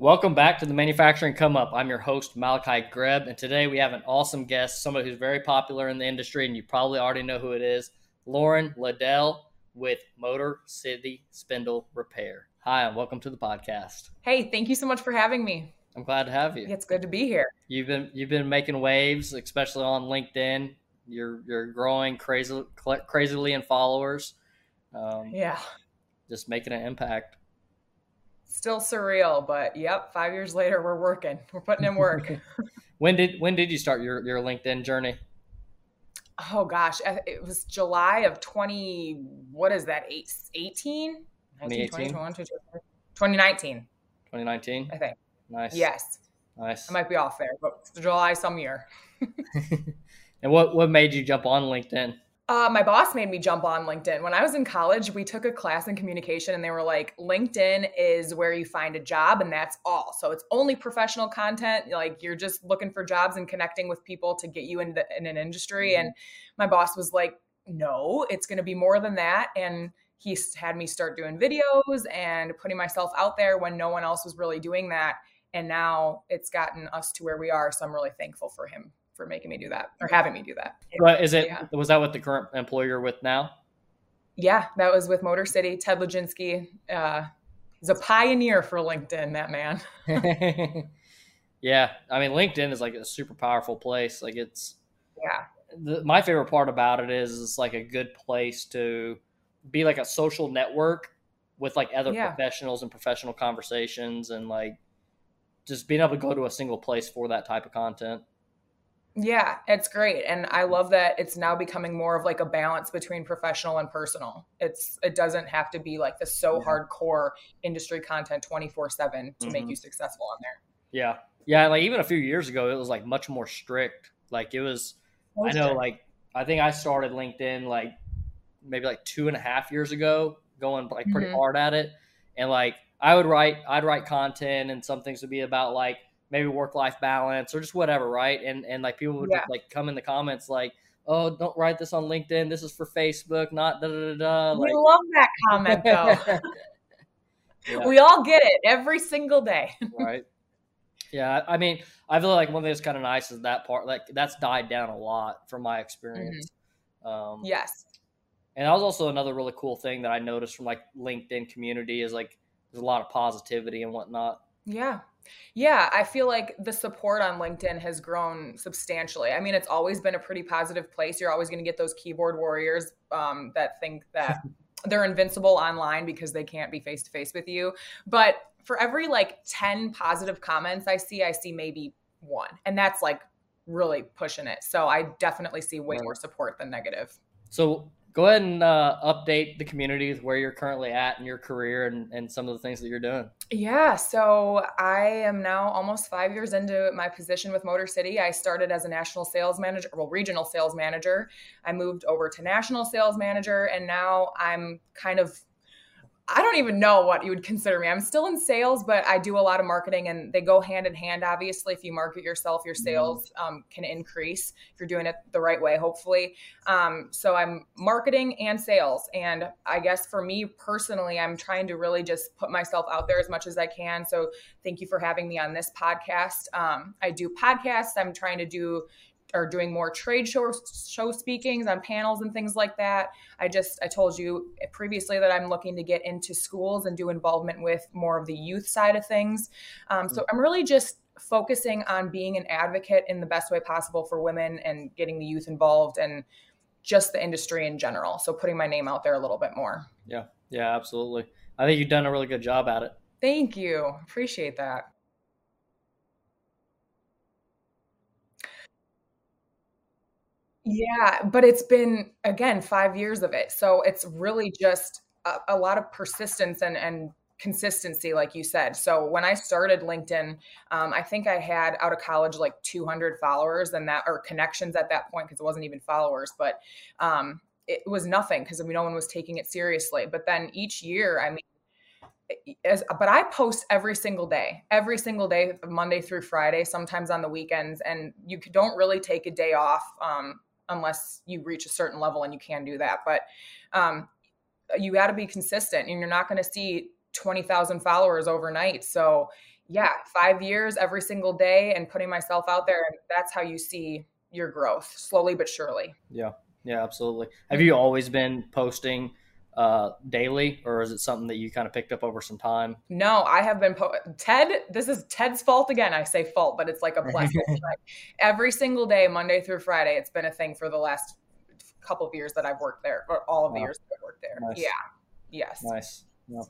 Welcome back to the Manufacturing Come Up. I'm your host, Malachi Greb, and today we have an awesome guest, somebody who's very popular in the industry, and you probably already know who it is Lauren LaDell with Motor City Spindle Repair. Hi, and welcome to the podcast. Hey, thank you so much for having me. I'm glad to have you. It's good to be here. You've been you've been making waves, especially on LinkedIn. You're you're growing crazy crazily in followers. Um, yeah, just making an impact still surreal, but yep, five years later, we're working. We're putting in work. when did when did you start your your LinkedIn journey? Oh gosh, uh, it was July of twenty. What is that? 18? 2019. 2019. I think. Nice. Yes. Nice. I might be off there, but July some year. and what what made you jump on LinkedIn? Uh, my boss made me jump on LinkedIn. When I was in college, we took a class in communication and they were like, LinkedIn is where you find a job and that's all. So it's only professional content. Like you're just looking for jobs and connecting with people to get you into in an industry. Mm-hmm. And my boss was like, no, it's going to be more than that. And he had me start doing videos and putting myself out there when no one else was really doing that. And now it's gotten us to where we are. So I'm really thankful for him for making me do that or having me do that. But is it yeah. was that what the current employer with now? Yeah, that was with Motor City. Ted Leginski. Uh, he's a pioneer for LinkedIn. That man. yeah, I mean LinkedIn is like a super powerful place. Like it's yeah. The, my favorite part about it is it's like a good place to be like a social network with like other yeah. professionals and professional conversations and like just being able to go to a single place for that type of content. Yeah, it's great. And I love that it's now becoming more of like a balance between professional and personal. It's it doesn't have to be like the so yeah. hardcore industry content 24/7 to mm-hmm. make you successful on there. Yeah. Yeah, like even a few years ago it was like much more strict. Like it was I know like I think I started LinkedIn like maybe like two and a half years ago, going like pretty mm-hmm. hard at it. And like I would write I'd write content and some things would be about like maybe work life balance or just whatever, right? And and like people would yeah. just, like come in the comments like, "Oh, don't write this on LinkedIn. This is for Facebook, not da da da da." Like, we love that comment though. yeah. We all get it every single day. right. Yeah, I mean, I feel like one thing that's kind of nice is that part. Like that's died down a lot from my experience. Mm-hmm. Um, yes. And that was also another really cool thing that I noticed from like LinkedIn community is like there's a lot of positivity and whatnot. Yeah, yeah, I feel like the support on LinkedIn has grown substantially. I mean, it's always been a pretty positive place. You're always going to get those keyboard warriors um, that think that they're invincible online because they can't be face to face with you. But for every like 10 positive comments I see, I see maybe one. And that's like really pushing it. So I definitely see way more support than negative. So go ahead and uh, update the community with where you're currently at in your career and, and some of the things that you're doing. Yeah, so I am now almost five years into my position with Motor City. I started as a national sales manager, well, regional sales manager. I moved over to national sales manager, and now I'm kind of I don't even know what you would consider me. I'm still in sales, but I do a lot of marketing and they go hand in hand. Obviously, if you market yourself, your mm-hmm. sales um, can increase if you're doing it the right way, hopefully. Um, so I'm marketing and sales. And I guess for me personally, I'm trying to really just put myself out there as much as I can. So thank you for having me on this podcast. Um, I do podcasts. I'm trying to do are doing more trade show show speakings on panels and things like that. I just I told you previously that I'm looking to get into schools and do involvement with more of the youth side of things. Um, so I'm really just focusing on being an advocate in the best way possible for women and getting the youth involved and just the industry in general. So putting my name out there a little bit more. Yeah, yeah, absolutely. I think you've done a really good job at it. Thank you. Appreciate that. Yeah, but it's been again 5 years of it. So it's really just a, a lot of persistence and and consistency like you said. So when I started LinkedIn, um, I think I had out of college like 200 followers and that or connections at that point because it wasn't even followers, but um, it was nothing because I mean, no one was taking it seriously. But then each year, I mean, as, but I post every single day, every single day, Monday through Friday, sometimes on the weekends, and you don't really take a day off. Um, unless you reach a certain level and you can do that. But um, you got to be consistent and you're not going to see 20,000 followers overnight. So yeah, five years every single day and putting myself out there. And that's how you see your growth slowly but surely. Yeah. Yeah, absolutely. Have you always been posting uh, daily, or is it something that you kind of picked up over some time? No, I have been po- Ted. This is Ted's fault again. I say fault, but it's like a blessing. Every single day, Monday through Friday, it's been a thing for the last couple of years that I've worked there, or all of the wow. years that I've worked there. Nice. Yeah. Yes. Nice. Yeah.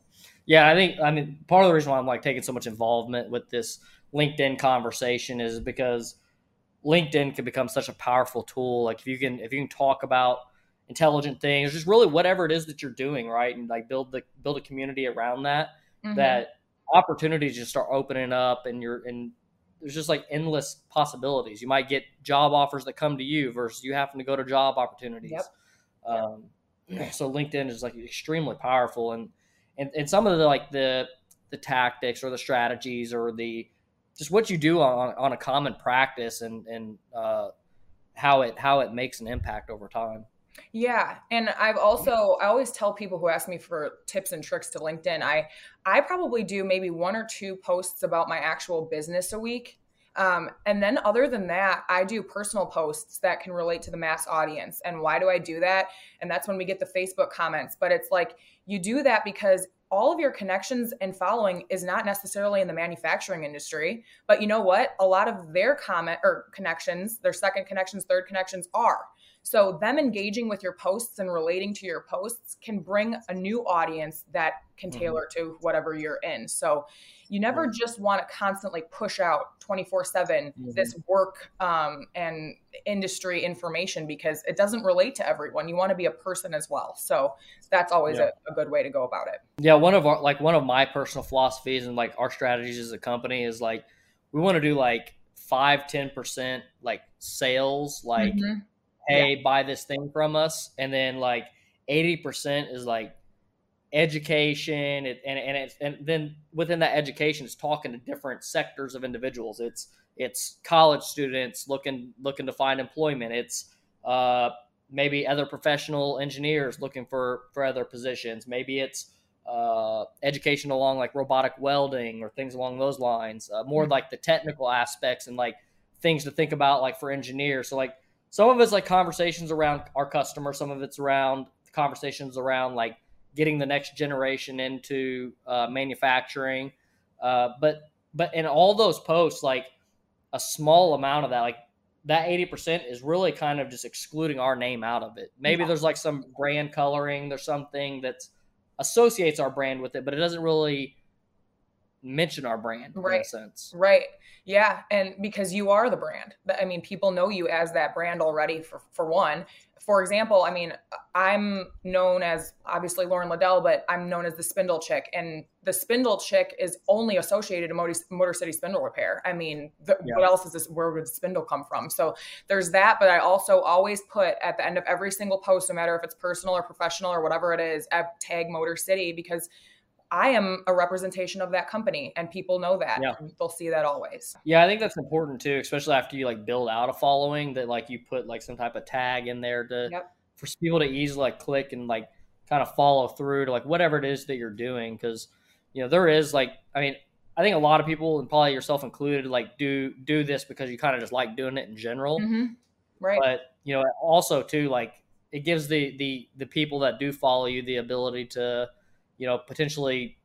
yeah, I think I mean part of the reason why I'm like taking so much involvement with this LinkedIn conversation is because LinkedIn can become such a powerful tool. Like if you can if you can talk about intelligent things, just really whatever it is that you're doing, right? And like build the build a community around that, mm-hmm. that opportunities just start opening up and you're and there's just like endless possibilities. You might get job offers that come to you versus you having to go to job opportunities. Yep. Um, so LinkedIn is like extremely powerful and, and and some of the like the the tactics or the strategies or the just what you do on, on a common practice and and uh, how it how it makes an impact over time. Yeah, and I've also I always tell people who ask me for tips and tricks to LinkedIn. I I probably do maybe one or two posts about my actual business a week. Um, and then other than that, I do personal posts that can relate to the mass audience. And why do I do that? And that's when we get the Facebook comments. But it's like you do that because all of your connections and following is not necessarily in the manufacturing industry. But you know what? A lot of their comment or connections, their second connections, third connections are. So, them engaging with your posts and relating to your posts can bring a new audience that can mm-hmm. tailor mm-hmm. to whatever you're in. So, you never mm-hmm. just want to constantly push out 24 7 mm-hmm. this work um, and industry information because it doesn't relate to everyone. You want to be a person as well. So, that's always yeah. a, a good way to go about it. Yeah. One of our, like, one of my personal philosophies and like our strategies as a company is like, we want to do like five, 10% like sales, like, mm-hmm hey, yeah. buy this thing from us, and then like eighty percent is like education, and and it's and then within that education, it's talking to different sectors of individuals. It's it's college students looking looking to find employment. It's uh, maybe other professional engineers looking for for other positions. Maybe it's uh, education along like robotic welding or things along those lines. Uh, more mm-hmm. like the technical aspects and like things to think about like for engineers. So like some of it's like conversations around our customer. Some of it's around conversations around like getting the next generation into uh, manufacturing. Uh, but but in all those posts like a small amount of that like that 80% is really kind of just excluding our name out of it. Maybe yeah. there's like some brand coloring there's something that associates our brand with it but it doesn't really mention our brand right. in a sense. Right. Yeah. And because you are the brand. I mean, people know you as that brand already for, for one. For example, I mean, I'm known as obviously Lauren LaDell, but I'm known as the Spindle Chick. And the Spindle Chick is only associated to Motor, Motor City Spindle Repair. I mean, the, yeah. what else is this? Where would the spindle come from? So there's that. But I also always put at the end of every single post, no matter if it's personal or professional or whatever it is, I tag Motor City because I am a representation of that company and people know that. Yeah. They'll see that always. Yeah, I think that's important too, especially after you like build out a following that like you put like some type of tag in there to yep. for people to easily like click and like kind of follow through to like whatever it is that you're doing cuz you know there is like I mean I think a lot of people and probably yourself included like do do this because you kind of just like doing it in general. Mm-hmm. Right. But you know also too like it gives the the the people that do follow you the ability to you know, potentially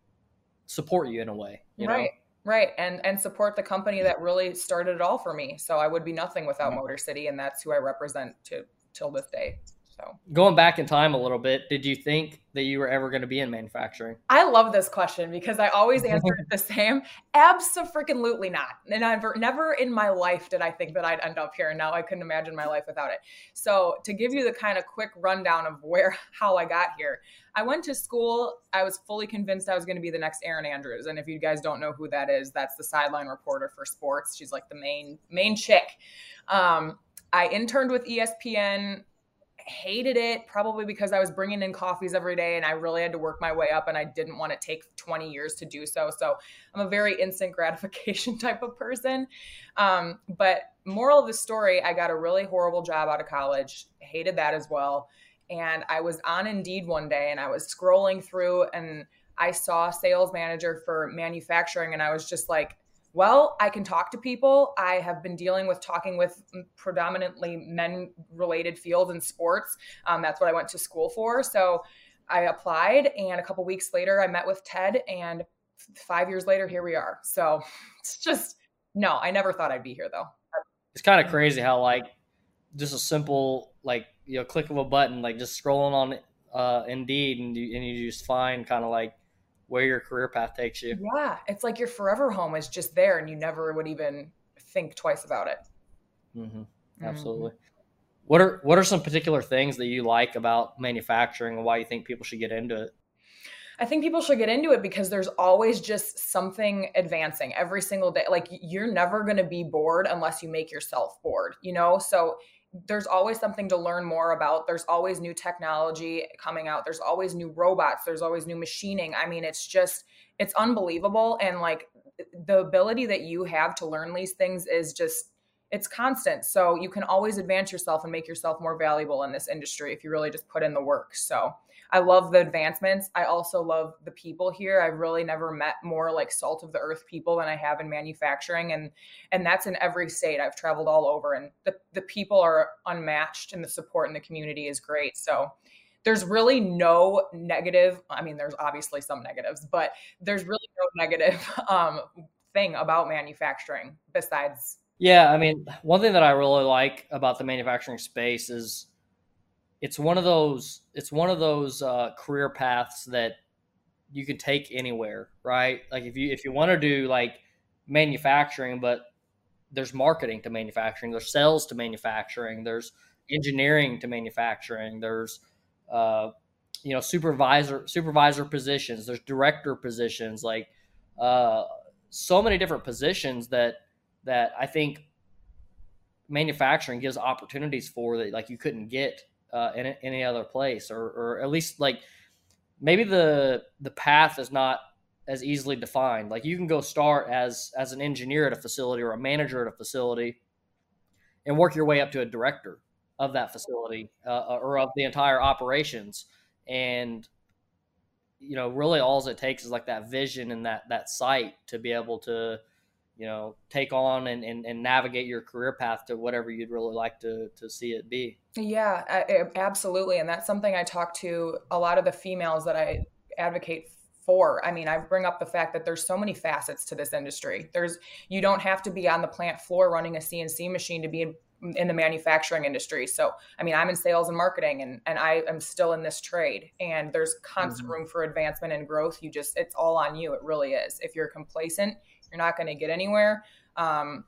support you in a way. right. Know? Right. And and support the company that really started it all for me. So I would be nothing without mm-hmm. Motor City and that's who I represent to till this day. So going back in time a little bit, did you think that you were ever going to be in manufacturing? I love this question because I always answer it the same. Absolutely not. And I've never in my life did I think that I'd end up here. And now I couldn't imagine my life without it. So to give you the kind of quick rundown of where how I got here, I went to school. I was fully convinced I was going to be the next Erin Andrews. And if you guys don't know who that is, that's the sideline reporter for sports. She's like the main main chick. Um, I interned with ESPN hated it probably because I was bringing in coffees every day and I really had to work my way up and I didn't want to take 20 years to do so. So I'm a very instant gratification type of person. Um, but moral of the story, I got a really horrible job out of college, hated that as well. And I was on Indeed one day and I was scrolling through and I saw sales manager for manufacturing and I was just like, well, I can talk to people. I have been dealing with talking with predominantly men related fields and sports. Um, that's what I went to school for. So I applied, and a couple weeks later, I met with Ted, and five years later, here we are. So it's just, no, I never thought I'd be here though. It's kind of crazy how, like, just a simple, like, you know, click of a button, like just scrolling on uh, Indeed, and you, and you just find kind of like where your career path takes you. Yeah, it's like your forever home is just there, and you never would even think twice about it. Mm-hmm. mm-hmm. Absolutely. Mm-hmm. What are what are some particular things that you like about manufacturing, and why you think people should get into it? I think people should get into it because there's always just something advancing every single day. Like you're never going to be bored unless you make yourself bored, you know? So there's always something to learn more about. There's always new technology coming out. There's always new robots. There's always new machining. I mean, it's just, it's unbelievable. And like the ability that you have to learn these things is just, it's constant. So you can always advance yourself and make yourself more valuable in this industry if you really just put in the work. So I love the advancements. I also love the people here. I've really never met more like salt of the earth people than I have in manufacturing and and that's in every state. I've traveled all over and the the people are unmatched and the support in the community is great. So there's really no negative i mean there's obviously some negatives but there's really no negative um, thing about manufacturing besides yeah i mean one thing that i really like about the manufacturing space is it's one of those it's one of those uh, career paths that you can take anywhere, right? Like if you if you want to do like manufacturing, but there's marketing to manufacturing, there's sales to manufacturing, there's engineering to manufacturing, there's uh, you know supervisor supervisor positions, there's director positions, like uh, so many different positions that that I think manufacturing gives opportunities for that like you couldn't get uh, in any other place, or, or at least like maybe the the path is not as easily defined. Like you can go start as as an engineer at a facility or a manager at a facility, and work your way up to a director of that facility uh, or of the entire operations. And you know, really, all it takes is like that vision and that that sight to be able to you know take on and, and, and navigate your career path to whatever you'd really like to to see it be. Yeah absolutely and that's something i talk to a lot of the females that i advocate for. I mean i bring up the fact that there's so many facets to this industry. There's you don't have to be on the plant floor running a cnc machine to be in, in the manufacturing industry. So i mean i'm in sales and marketing and, and i am still in this trade and there's constant mm-hmm. room for advancement and growth. You just it's all on you it really is. If you're complacent you're not going to get anywhere. Um,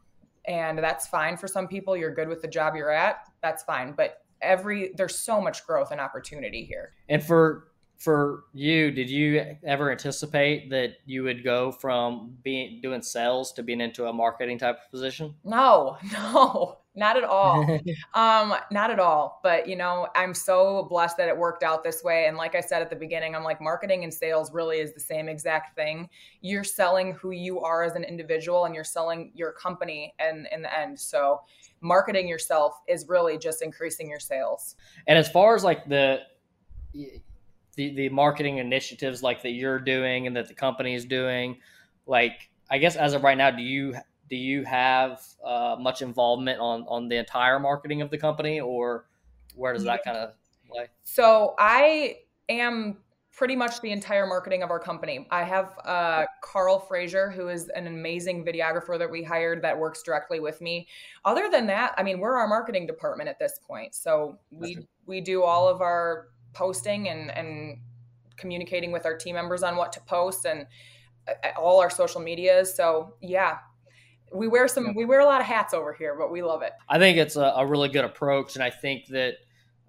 and that's fine for some people. You're good with the job you're at. That's fine. But every there's so much growth and opportunity here. And for for you, did you ever anticipate that you would go from being doing sales to being into a marketing type of position? No, no, not at all. um, not at all. But you know, I'm so blessed that it worked out this way. And like I said at the beginning, I'm like marketing and sales really is the same exact thing. You're selling who you are as an individual and you're selling your company and in the end. So marketing yourself is really just increasing your sales. And as far as like the the the marketing initiatives like that you're doing and that the company is doing like i guess as of right now do you do you have uh, much involvement on on the entire marketing of the company or where does that kind of play so i am pretty much the entire marketing of our company. I have uh, Carl Frazier, who is an amazing videographer that we hired that works directly with me. Other than that, I mean, we're our marketing department at this point. So we we do all of our posting and and communicating with our team members on what to post and uh, all our social medias. So yeah, we wear some we wear a lot of hats over here, but we love it. I think it's a, a really good approach, and I think that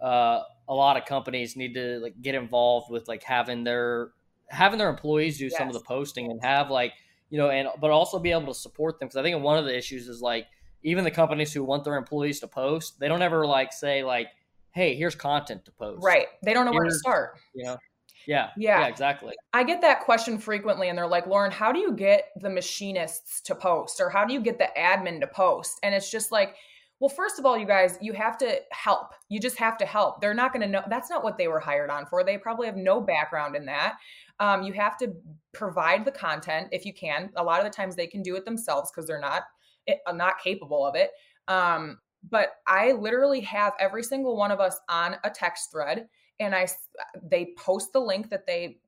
uh, a lot of companies need to like get involved with like having their having their employees do yes. some of the posting and have like you know and but also be able to support them because I think one of the issues is like even the companies who want their employees to post, they don't ever like say like hey, here's content to post. Right. They don't know here's, where to start. You know? Yeah, yeah. Yeah, exactly. I get that question frequently and they're like, "Lauren, how do you get the machinists to post or how do you get the admin to post?" And it's just like well, first of all, you guys, you have to help. You just have to help. They're not going to know. That's not what they were hired on for. They probably have no background in that. Um, you have to provide the content if you can. A lot of the times they can do it themselves because they're not eh, not capable of it. Um, but I literally have every single one of us on a text thread, and I they post the link that they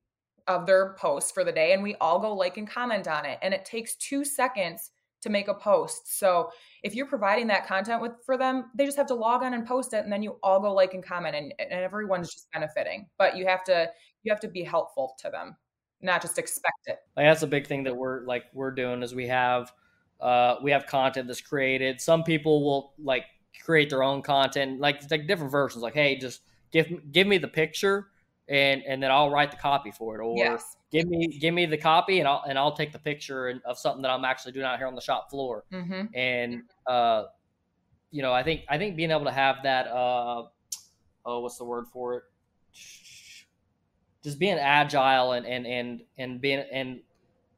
of their post for the day, and we all go like and comment on it, and it takes two seconds to make a post. So if you're providing that content with for them, they just have to log on and post it and then you all go like and comment and, and everyone's just benefiting. But you have to you have to be helpful to them, not just expect it. Like that's a big thing that we're like we're doing is we have uh we have content that's created. Some people will like create their own content, like like different versions, like, hey, just give give me the picture and and then I'll write the copy for it. Or yes give me give me the copy and I'll and I'll take the picture of something that I'm actually doing out here on the shop floor. Mm-hmm. And uh, you know, I think I think being able to have that uh, oh, what's the word for it? Just being agile and and and and being and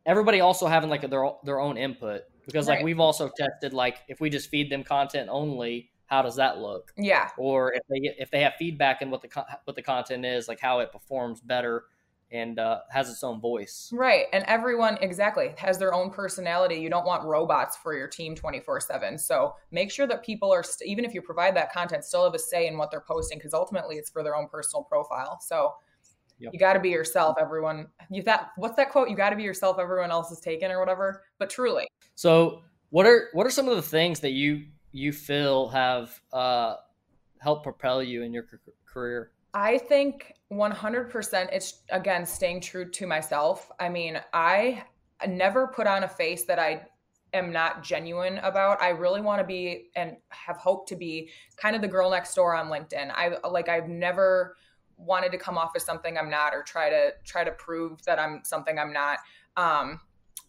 everybody also having like their their own input because like we've also tested like if we just feed them content only how does that look yeah or if they if they have feedback in what the what the content is like how it performs better and uh, has its own voice. Right. And everyone exactly has their own personality. You don't want robots for your team 24 7. So make sure that people are, st- even if you provide that content, still have a say in what they're posting because ultimately it's for their own personal profile. So yep. you got to be yourself, everyone. You thought, what's that quote? You got to be yourself, everyone else is taken or whatever. But truly. So what are, what are some of the things that you, you feel have uh, helped propel you in your career? I think 100% it's again staying true to myself. I mean, I never put on a face that I am not genuine about. I really want to be and have hope to be kind of the girl next door on LinkedIn. I like I've never wanted to come off as something I'm not or try to try to prove that I'm something I'm not. Um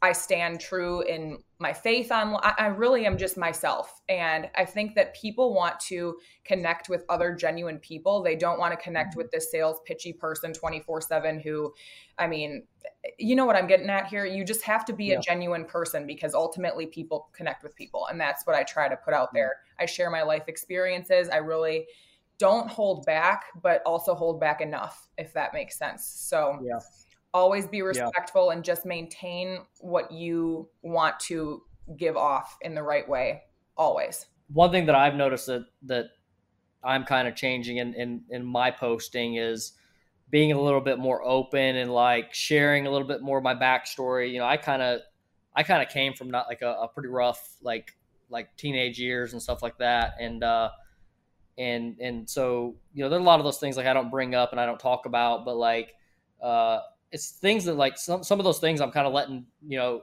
I stand true in my faith on I really am just myself and I think that people want to connect with other genuine people. They don't want to connect with this sales pitchy person 24/7 who I mean, you know what I'm getting at here? You just have to be yeah. a genuine person because ultimately people connect with people and that's what I try to put out there. I share my life experiences. I really don't hold back but also hold back enough if that makes sense. So Yeah always be respectful yeah. and just maintain what you want to give off in the right way always one thing that i've noticed that that i'm kind of changing in in, in my posting is being a little bit more open and like sharing a little bit more of my backstory you know i kind of i kind of came from not like a, a, pretty rough like like teenage years and stuff like that and uh and and so you know there's a lot of those things like i don't bring up and i don't talk about but like uh it's things that like some some of those things I'm kind of letting you know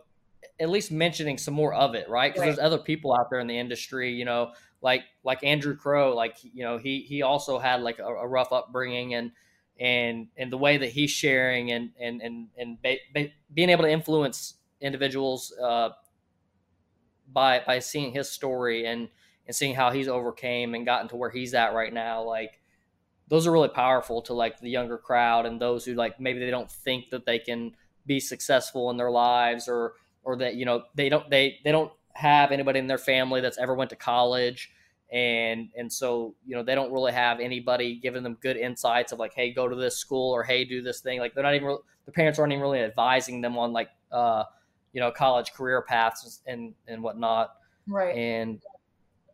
at least mentioning some more of it, right? Because right. there's other people out there in the industry, you know, like like Andrew Crow, like you know he he also had like a, a rough upbringing and and and the way that he's sharing and and and and ba- ba- being able to influence individuals uh, by by seeing his story and and seeing how he's overcame and gotten to where he's at right now, like those are really powerful to like the younger crowd and those who like maybe they don't think that they can be successful in their lives or or that you know they don't they they don't have anybody in their family that's ever went to college. And and so you know they don't really have anybody giving them good insights of like hey go to this school or hey do this thing. Like they're not even the parents aren't even really advising them on like uh you know college career paths and and whatnot. Right. And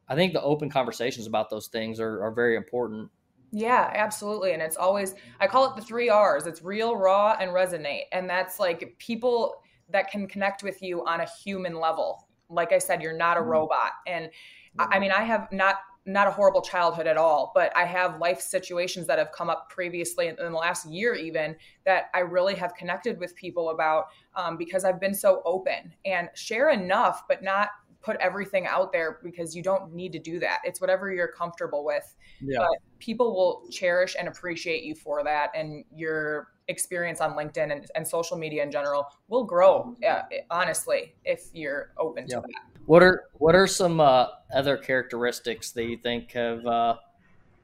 i think the open conversations about those things are, are very important yeah, absolutely. And it's always, I call it the three R's it's real, raw, and resonate. And that's like people that can connect with you on a human level. Like I said, you're not a mm-hmm. robot. And I mean, I have not not a horrible childhood at all, but I have life situations that have come up previously in the last year, even that I really have connected with people about um, because I've been so open and share enough, but not put everything out there because you don't need to do that. It's whatever you're comfortable with. Yeah. But people will cherish and appreciate you for that. And your experience on LinkedIn and, and social media in general will grow, uh, honestly, if you're open yeah. to that. What are what are some uh, other characteristics that you think have uh,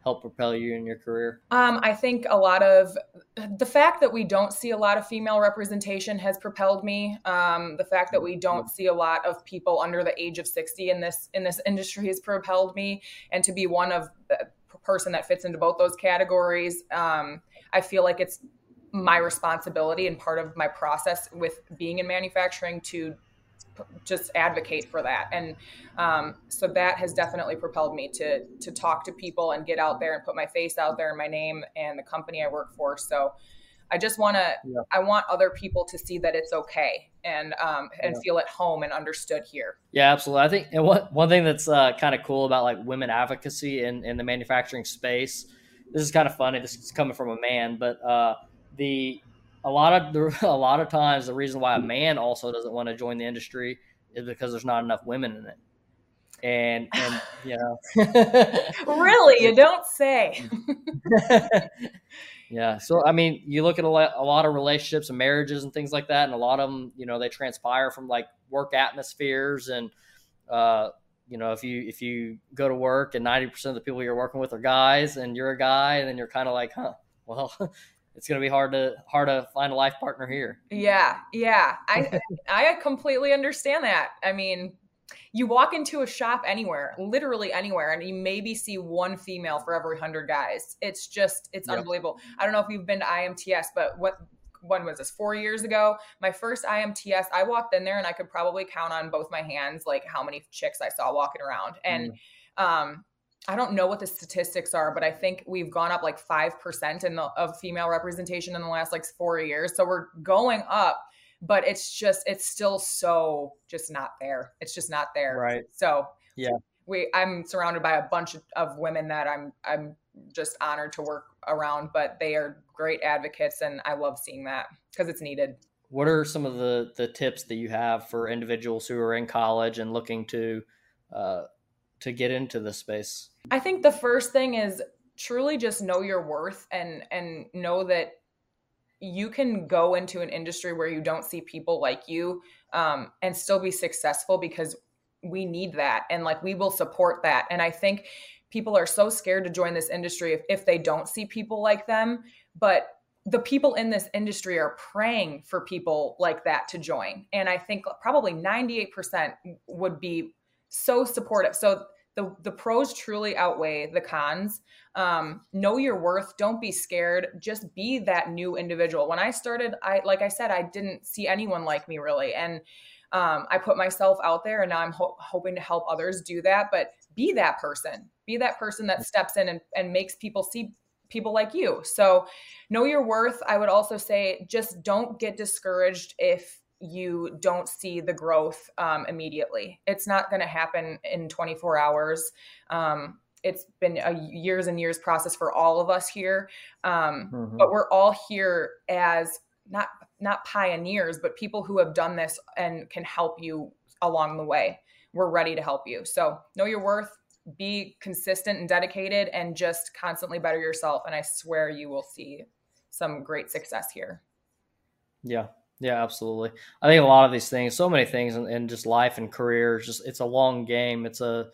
help propel you in your career? Um, I think a lot of the fact that we don't see a lot of female representation has propelled me. Um, the fact that we don't see a lot of people under the age of 60 in this in this industry has propelled me, and to be one of the person that fits into both those categories, um, I feel like it's my responsibility and part of my process with being in manufacturing to just advocate for that and um, so that has definitely propelled me to to talk to people and get out there and put my face out there and my name and the company i work for so i just want to yeah. i want other people to see that it's okay and um, and yeah. feel at home and understood here yeah absolutely i think and one, one thing that's uh, kind of cool about like women advocacy in, in the manufacturing space this is kind of funny this is coming from a man but uh, the a lot of the, a lot of times the reason why a man also doesn't want to join the industry is because there's not enough women in it. And and you know. Really? You don't say. Yeah so i mean you look at a lot, a lot of relationships and marriages and things like that and a lot of them you know they transpire from like work atmospheres and uh you know if you if you go to work and 90% of the people you're working with are guys and you're a guy and then you're kind of like huh well it's going to be hard to hard to find a life partner here. Yeah, yeah, I I completely understand that. I mean, you walk into a shop anywhere, literally anywhere, and you maybe see one female for every hundred guys. It's just it's yep. unbelievable. I don't know if you've been to IMTS, but what when was this four years ago my first imts i walked in there and i could probably count on both my hands like how many chicks i saw walking around and mm. um I don't know what the statistics are, but I think we've gone up like 5% in the, of female representation in the last like four years. So we're going up, but it's just, it's still so just not there. It's just not there. Right. So yeah, we, I'm surrounded by a bunch of women that I'm, I'm just honored to work around, but they are great advocates. And I love seeing that because it's needed. What are some of the, the tips that you have for individuals who are in college and looking to, uh, to get into this space? I think the first thing is truly just know your worth and and know that you can go into an industry where you don't see people like you um, and still be successful because we need that and like we will support that and i think people are so scared to join this industry if, if they don't see people like them but the people in this industry are praying for people like that to join and i think probably 98% would be so supportive so the the pros truly outweigh the cons. Um, know your worth. Don't be scared. Just be that new individual. When I started, I like I said, I didn't see anyone like me really, and um, I put myself out there, and now I'm ho- hoping to help others do that. But be that person. Be that person that steps in and, and makes people see people like you. So know your worth. I would also say just don't get discouraged if you don't see the growth um, immediately. It's not going to happen in 24 hours. Um, it's been a years and years process for all of us here, um, mm-hmm. but we're all here as not not pioneers, but people who have done this and can help you along the way. We're ready to help you. So know your worth, be consistent and dedicated, and just constantly better yourself. And I swear you will see some great success here. Yeah, yeah, absolutely. I think a lot of these things, so many things in, in just life and career, just it's a long game. It's a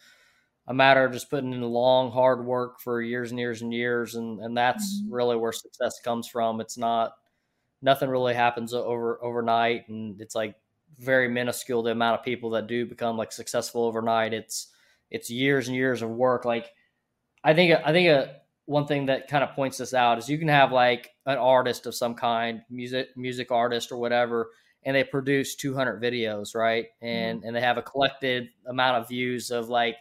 a matter of just putting in long, hard work for years and years and years, and and that's mm-hmm. really where success comes from. It's not nothing really happens over overnight, and it's like very minuscule the amount of people that do become like successful overnight. It's it's years and years of work. Like I think I think a one thing that kind of points this out is you can have like an artist of some kind, music music artist or whatever, and they produce 200 videos, right? And mm-hmm. and they have a collected amount of views of like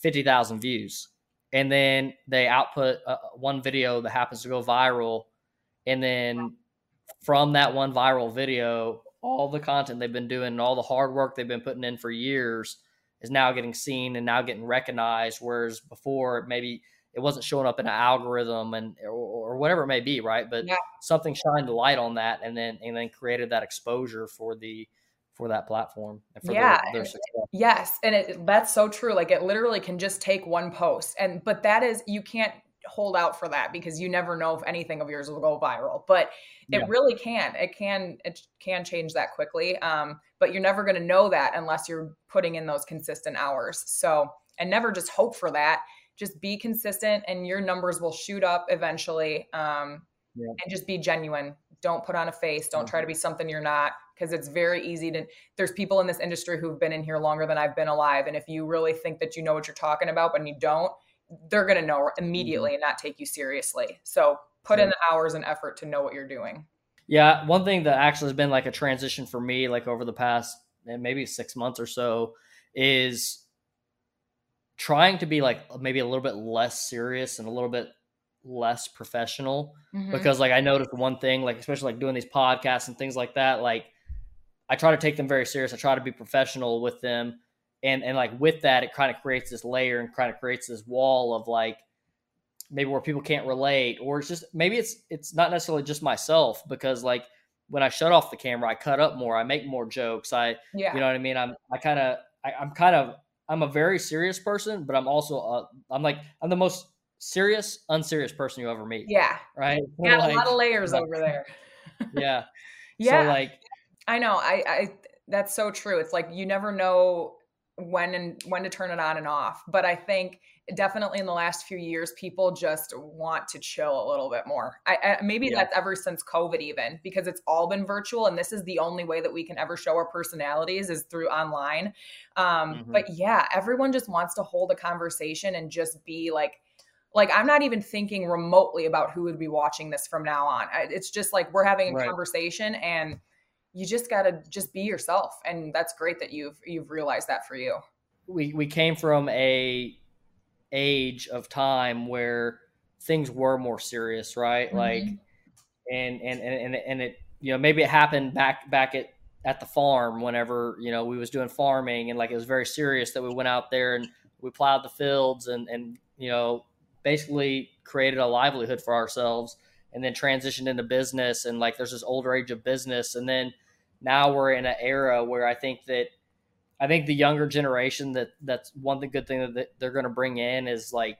50,000 views, and then they output uh, one video that happens to go viral, and then from that one viral video, all the content they've been doing and all the hard work they've been putting in for years is now getting seen and now getting recognized, whereas before maybe it wasn't showing up in an algorithm and or, or whatever it may be, right? But yeah. something shined the light on that and then and then created that exposure for the for that platform and for yeah. Their, their yes, and it, that's so true. Like it literally can just take one post, and but that is you can't hold out for that because you never know if anything of yours will go viral but it yeah. really can it can it can change that quickly um, but you're never going to know that unless you're putting in those consistent hours so and never just hope for that just be consistent and your numbers will shoot up eventually. Um, yeah. and just be genuine. Don't put on a face. Don't try to be something you're not because it's very easy to there's people in this industry who've been in here longer than I've been alive and if you really think that you know what you're talking about but you don't, they're going to know immediately mm-hmm. and not take you seriously. So put in the hours and effort to know what you're doing. Yeah, one thing that actually has been like a transition for me like over the past eh, maybe 6 months or so is trying to be like maybe a little bit less serious and a little bit less professional mm-hmm. because like I noticed one thing like especially like doing these podcasts and things like that like I try to take them very serious I try to be professional with them and and like with that it kind of creates this layer and kind of creates this wall of like maybe where people can't relate or it's just maybe it's it's not necessarily just myself because like when I shut off the camera I cut up more I make more jokes I yeah. you know what I mean I'm I kind of I'm kind of I'm a very serious person but I'm also uh, I'm like I'm the most serious, unserious person you ever meet. Yeah. Right. Yeah, like, a lot of layers like, over there. yeah. Yeah. So like I know. I I that's so true. It's like you never know when and when to turn it on and off. But I think definitely in the last few years, people just want to chill a little bit more. I, I maybe yeah. that's ever since COVID, even because it's all been virtual, and this is the only way that we can ever show our personalities is through online. Um, mm-hmm. But yeah, everyone just wants to hold a conversation and just be like like i'm not even thinking remotely about who would be watching this from now on it's just like we're having a right. conversation and you just got to just be yourself and that's great that you've you've realized that for you we we came from a age of time where things were more serious right mm-hmm. like and, and and and it you know maybe it happened back back at at the farm whenever you know we was doing farming and like it was very serious that we went out there and we plowed the fields and and you know basically created a livelihood for ourselves and then transitioned into business and like there's this older age of business and then now we're in an era where I think that I think the younger generation that that's one the good thing that they're going to bring in is like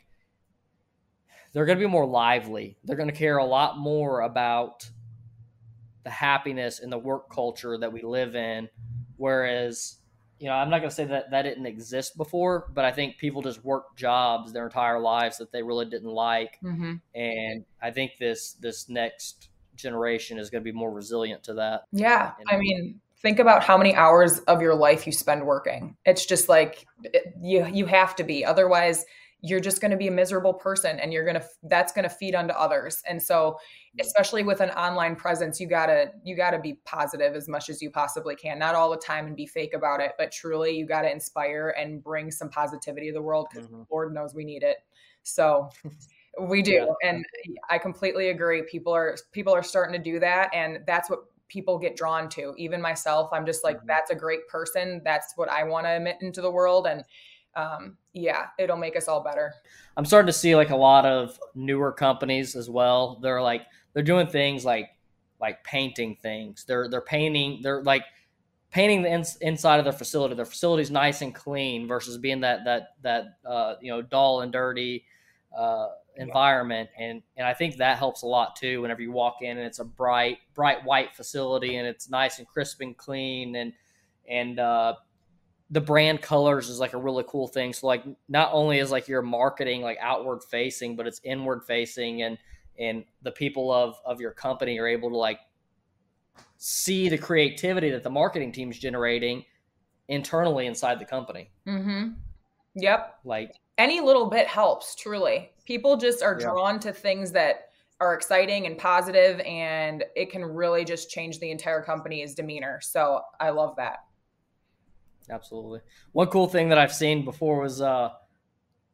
they're going to be more lively. They're going to care a lot more about the happiness and the work culture that we live in whereas you know, I'm not going to say that that didn't exist before, but I think people just work jobs their entire lives that they really didn't like, mm-hmm. and I think this this next generation is going to be more resilient to that. Yeah, and, I mean, think about how many hours of your life you spend working. It's just like it, you you have to be, otherwise you're just going to be a miserable person and you're going to that's going to feed onto others and so especially with an online presence you got to you got to be positive as much as you possibly can not all the time and be fake about it but truly you got to inspire and bring some positivity to the world because mm-hmm. lord knows we need it so we do yeah. and i completely agree people are people are starting to do that and that's what people get drawn to even myself i'm just like mm-hmm. that's a great person that's what i want to emit into the world and um, yeah, it'll make us all better. I'm starting to see like a lot of newer companies as well. They're like they're doing things like like painting things. They're they're painting. They're like painting the ins- inside of their facility. Their facility's nice and clean versus being that that that uh, you know dull and dirty uh, environment. And and I think that helps a lot too. Whenever you walk in and it's a bright bright white facility and it's nice and crisp and clean and and uh, the brand colors is like a really cool thing. So like not only is like your marketing like outward facing, but it's inward facing and and the people of of your company are able to like see the creativity that the marketing team's generating internally inside the company. Mm-hmm. Yep. Like any little bit helps, truly. People just are drawn to things that are exciting and positive and it can really just change the entire company's demeanor. So I love that. Absolutely. One cool thing that I've seen before was uh,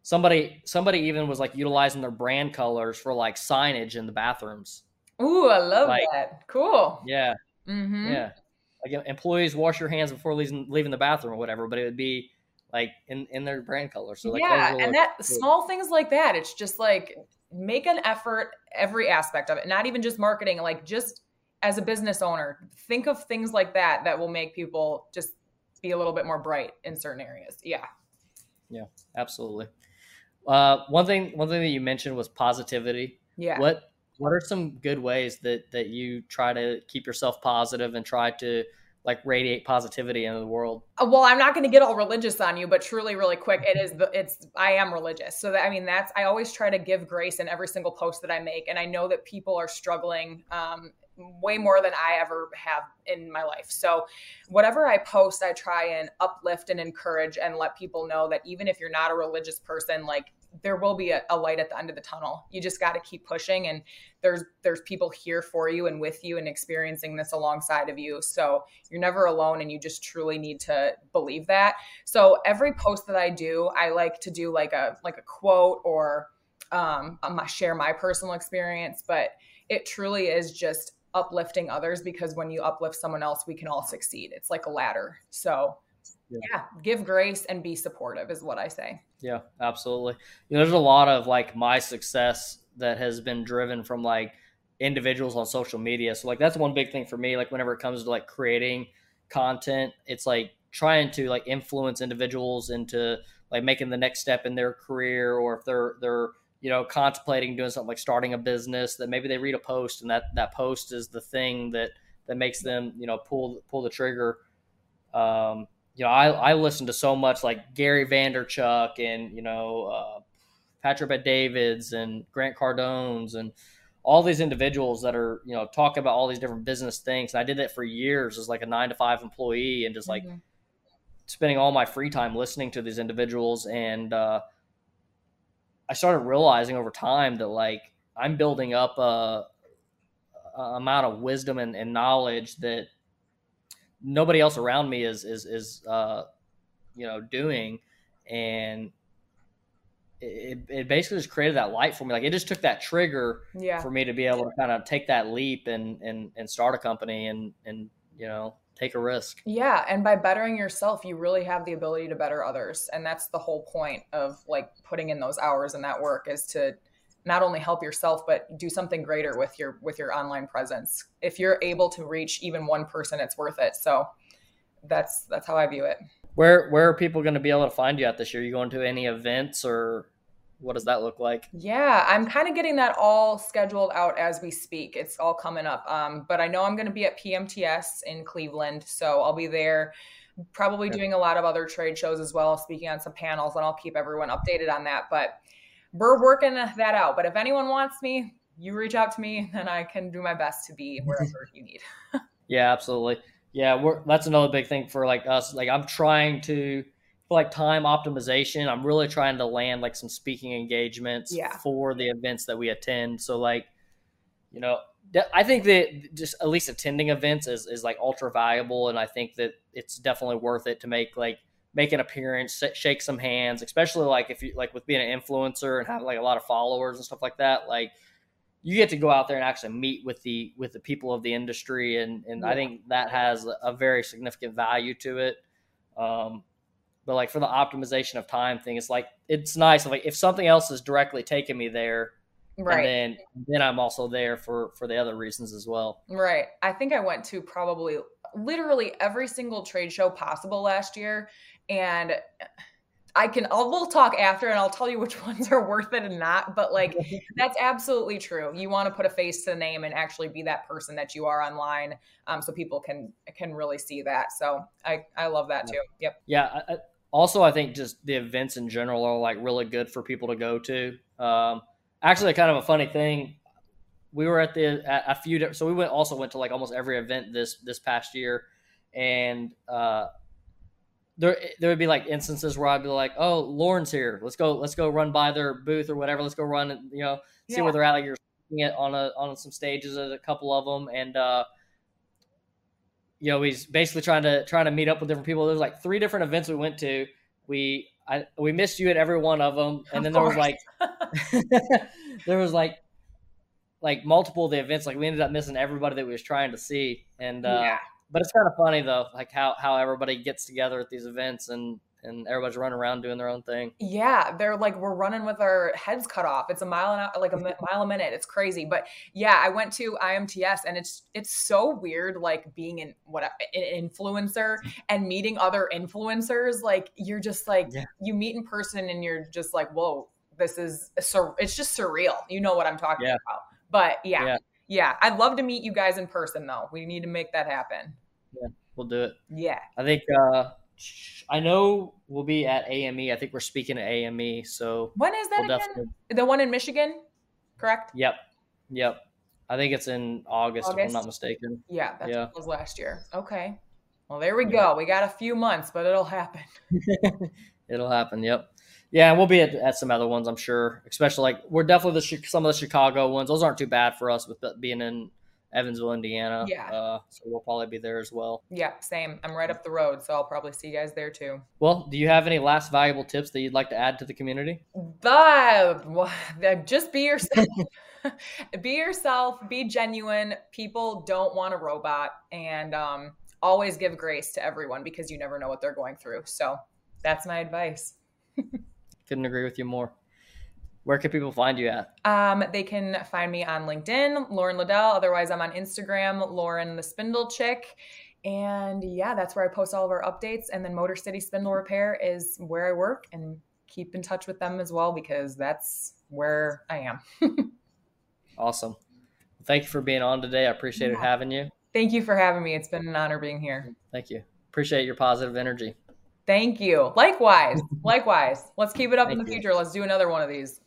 somebody somebody even was like utilizing their brand colors for like signage in the bathrooms. Ooh, I love like, that. Cool. Yeah. Mm-hmm. Yeah. Like employees wash your hands before leaving leaving the bathroom or whatever, but it would be like in in their brand color. So like yeah, and that cool. small things like that. It's just like make an effort every aspect of it, not even just marketing. Like just as a business owner, think of things like that that will make people just be a little bit more bright in certain areas. Yeah. Yeah, absolutely. Uh, one thing, one thing that you mentioned was positivity. Yeah. What What are some good ways that that you try to keep yourself positive and try to like radiate positivity into the world. Uh, well, I'm not going to get all religious on you, but truly, really quick, it is the it's I am religious, so that I mean that's I always try to give grace in every single post that I make, and I know that people are struggling um, way more than I ever have in my life. So, whatever I post, I try and uplift and encourage and let people know that even if you're not a religious person, like there will be a, a, light at the end of the tunnel. You just got to keep pushing and there's there's people here for you and with you and experiencing this alongside of you. So you're never alone and you just truly need to believe that. So every post that I do, I like to do like a like a quote or um share my personal experience, but it truly is just uplifting others because when you uplift someone else, we can all succeed. It's like a ladder. So yeah. yeah. give grace and be supportive is what I say. Yeah, absolutely. You know, there's a lot of like my success that has been driven from like individuals on social media. So like that's one big thing for me. Like whenever it comes to like creating content, it's like trying to like influence individuals into like making the next step in their career or if they're they're you know contemplating doing something like starting a business that maybe they read a post and that that post is the thing that that makes them you know pull pull the trigger um you know, I, I listen to so much like Gary Vaynerchuk and, you know, uh, Patrick Bet-Davids and Grant Cardone's and all these individuals that are, you know, talking about all these different business things. And I did that for years as like a nine to five employee and just like mm-hmm. spending all my free time listening to these individuals. And uh, I started realizing over time that like I'm building up a, a amount of wisdom and, and knowledge that nobody else around me is is is uh, you know doing, and it, it basically just created that light for me. Like it just took that trigger yeah. for me to be able to kind of take that leap and and and start a company and and you know take a risk. Yeah, and by bettering yourself, you really have the ability to better others, and that's the whole point of like putting in those hours and that work is to not only help yourself but do something greater with your with your online presence. If you're able to reach even one person it's worth it. So that's that's how i view it. Where where are people going to be able to find you at this year? Are you going to any events or what does that look like? Yeah i'm kind of getting that all scheduled out as we speak. It's all coming up. Um, but i know i'm going to be at pmts in cleveland so i'll be there probably doing a lot of other trade shows as well speaking on some panels and i'll keep everyone updated on that. But we're working that out. But if anyone wants me, you reach out to me and I can do my best to be wherever you need. yeah, absolutely. Yeah, we're, that's another big thing for like us. Like I'm trying to for like time optimization. I'm really trying to land like some speaking engagements yeah. for the events that we attend. So like, you know, I think that just at least attending events is, is like ultra valuable. And I think that it's definitely worth it to make like make an appearance, shake some hands, especially like if you like with being an influencer and have like a lot of followers and stuff like that. Like you get to go out there and actually meet with the with the people of the industry, and and yeah. I think that has a very significant value to it. Um, but like for the optimization of time thing, it's like it's nice. Like if something else is directly taking me there, right and then then i'm also there for for the other reasons as well right i think i went to probably literally every single trade show possible last year and I can I'll we'll talk after and I'll tell you which ones are worth it and not but like that's absolutely true. You want to put a face to the name and actually be that person that you are online um, so people can can really see that. So I I love that too. Yep. Yeah, I, also I think just the events in general are like really good for people to go to. Um, actually kind of a funny thing we were at the at a few so we went also went to like almost every event this this past year and uh there there would be like instances where I'd be like, "Oh, Lauren's here. Let's go. Let's go run by their booth or whatever. Let's go run and you know see yeah. where they're at. Like you're seeing it on a on some stages at a couple of them, and uh, you know he's basically trying to trying to meet up with different people. There's like three different events we went to. We I we missed you at every one of them, and then there was like there was like like multiple of the events. Like we ended up missing everybody that we was trying to see, and uh, yeah but it's kind of funny though, like how how everybody gets together at these events and and everybody's running around doing their own thing. Yeah, they're like we're running with our heads cut off. It's a mile an hour, like a mile a minute. It's crazy. But yeah, I went to IMTS and it's it's so weird, like being in what an influencer and meeting other influencers. Like you're just like yeah. you meet in person and you're just like, whoa, this is sur- it's just surreal. You know what I'm talking yeah. about. But yeah, yeah, yeah. I'd love to meet you guys in person though. We need to make that happen. Yeah. we'll do it. Yeah. I think uh, I know we'll be at AME. I think we're speaking at AME. So when is that we'll again? The one in Michigan, correct? Yep. Yep. I think it's in August, August? if I'm not mistaken. Yeah, that's yeah. was last year. Okay. Well, there we yeah. go. We got a few months, but it'll happen. it'll happen. Yep. Yeah, we'll be at, at, some other ones, I'm sure. Especially like we're definitely the some of the Chicago ones. Those aren't too bad for us with being in Evansville, Indiana. Yeah. Uh, so we'll probably be there as well. Yeah, same. I'm right up the road, so I'll probably see you guys there too. Well, do you have any last valuable tips that you'd like to add to the community? The, just be yourself. be yourself. Be genuine. People don't want a robot, and um, always give grace to everyone because you never know what they're going through. So that's my advice. Couldn't agree with you more. Where can people find you at? Um, they can find me on LinkedIn, Lauren LaDell. Otherwise, I'm on Instagram, Lauren the Spindle Chick. And yeah, that's where I post all of our updates. And then Motor City Spindle Repair is where I work and keep in touch with them as well because that's where I am. awesome. Thank you for being on today. I appreciate yeah. having you. Thank you for having me. It's been an honor being here. Thank you. Appreciate your positive energy. Thank you. Likewise. Likewise. Let's keep it up Thank in the future. Let's do another one of these.